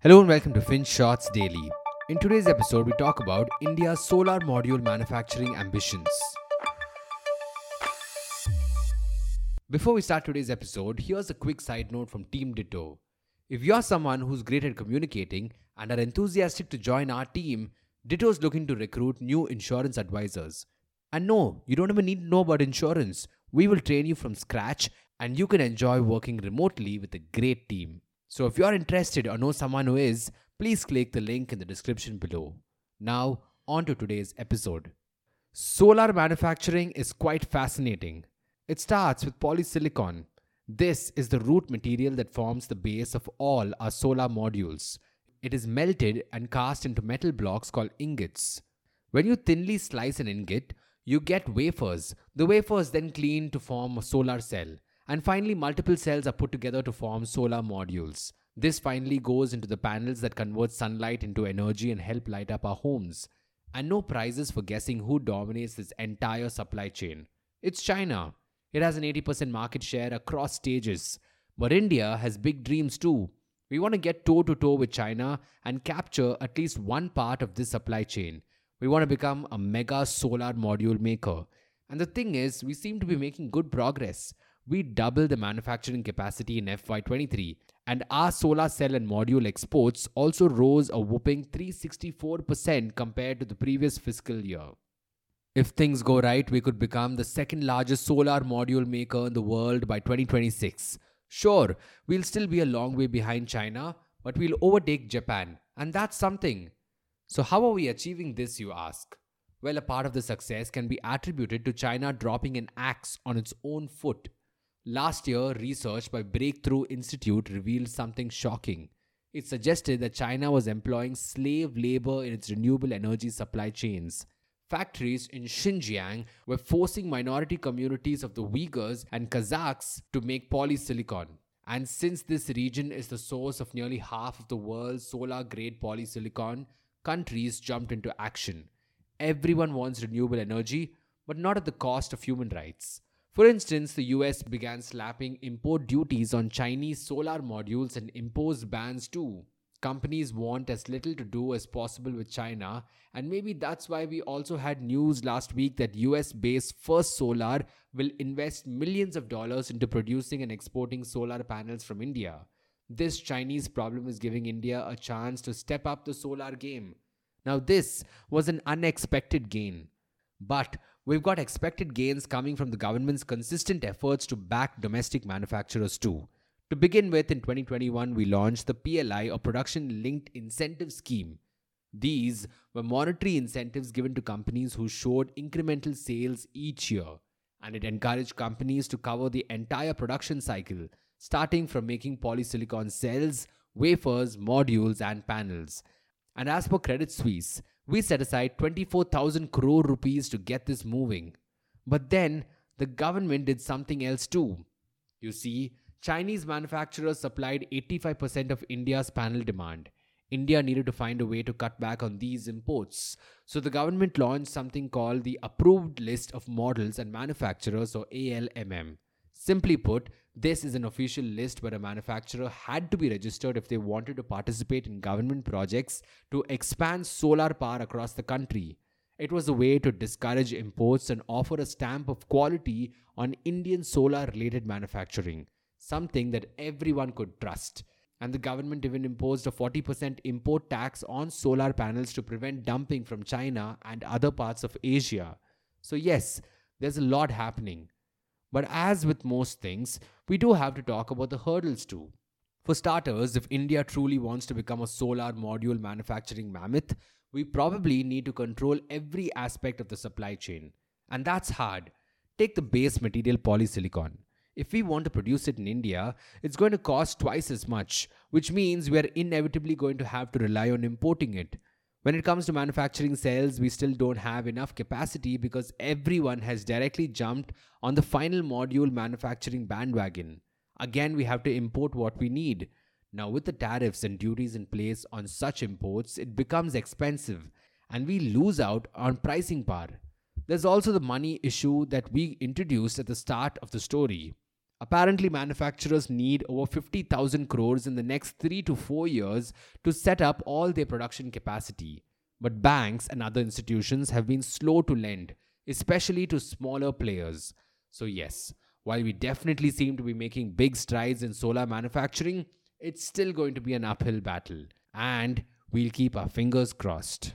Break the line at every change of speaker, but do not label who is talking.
Hello and welcome to FinShots Daily. In today's episode, we talk about India's solar module manufacturing ambitions. Before we start today's episode, here's a quick side note from Team Ditto. If you're someone who's great at communicating and are enthusiastic to join our team, Ditto is looking to recruit new insurance advisors. And no, you don't even need to know about insurance. We will train you from scratch and you can enjoy working remotely with a great team. So if you're interested or know someone who is, please click the link in the description below. Now, on to today's episode. Solar manufacturing is quite fascinating. It starts with polysilicon. This is the root material that forms the base of all our solar modules. It is melted and cast into metal blocks called ingots. When you thinly slice an ingot, you get wafers. The wafers then clean to form a solar cell. And finally, multiple cells are put together to form solar modules. This finally goes into the panels that convert sunlight into energy and help light up our homes. And no prizes for guessing who dominates this entire supply chain. It's China. It has an 80% market share across stages. But India has big dreams too. We want to get toe to toe with China and capture at least one part of this supply chain. We want to become a mega solar module maker. And the thing is, we seem to be making good progress we doubled the manufacturing capacity in FY23, and our solar cell and module exports also rose a whopping 364% compared to the previous fiscal year. If things go right, we could become the second largest solar module maker in the world by 2026. Sure, we'll still be a long way behind China, but we'll overtake Japan, and that's something. So, how are we achieving this, you ask? Well, a part of the success can be attributed to China dropping an axe on its own foot Last year, research by Breakthrough Institute revealed something shocking. It suggested that China was employing slave labor in its renewable energy supply chains. Factories in Xinjiang were forcing minority communities of the Uyghurs and Kazakhs to make polysilicon. And since this region is the source of nearly half of the world's solar grade polysilicon, countries jumped into action. Everyone wants renewable energy, but not at the cost of human rights. For instance, the US began slapping import duties on Chinese solar modules and imposed bans too. Companies want as little to do as possible with China, and maybe that's why we also had news last week that US based First Solar will invest millions of dollars into producing and exporting solar panels from India. This Chinese problem is giving India a chance to step up the solar game. Now, this was an unexpected gain. But we've got expected gains coming from the government's consistent efforts to back domestic manufacturers too. To begin with, in 2021, we launched the PLI or Production Linked Incentive Scheme. These were monetary incentives given to companies who showed incremental sales each year, and it encouraged companies to cover the entire production cycle, starting from making polysilicon cells, wafers, modules, and panels. And as per Credit Suisse, we set aside 24,000 crore rupees to get this moving. But then the government did something else too. You see, Chinese manufacturers supplied 85% of India's panel demand. India needed to find a way to cut back on these imports. So the government launched something called the Approved List of Models and Manufacturers or ALMM. Simply put, this is an official list where a manufacturer had to be registered if they wanted to participate in government projects to expand solar power across the country. It was a way to discourage imports and offer a stamp of quality on Indian solar related manufacturing, something that everyone could trust. And the government even imposed a 40% import tax on solar panels to prevent dumping from China and other parts of Asia. So, yes, there's a lot happening. But as with most things, we do have to talk about the hurdles too. For starters, if India truly wants to become a solar module manufacturing mammoth, we probably need to control every aspect of the supply chain. And that's hard. Take the base material polysilicon. If we want to produce it in India, it's going to cost twice as much, which means we are inevitably going to have to rely on importing it. When it comes to manufacturing cells, we still don't have enough capacity because everyone has directly jumped on the final module manufacturing bandwagon. Again, we have to import what we need. Now, with the tariffs and duties in place on such imports, it becomes expensive and we lose out on pricing power. There's also the money issue that we introduced at the start of the story. Apparently, manufacturers need over 50,000 crores in the next 3 to 4 years to set up all their production capacity. But banks and other institutions have been slow to lend, especially to smaller players. So, yes, while we definitely seem to be making big strides in solar manufacturing, it's still going to be an uphill battle. And we'll keep our fingers crossed.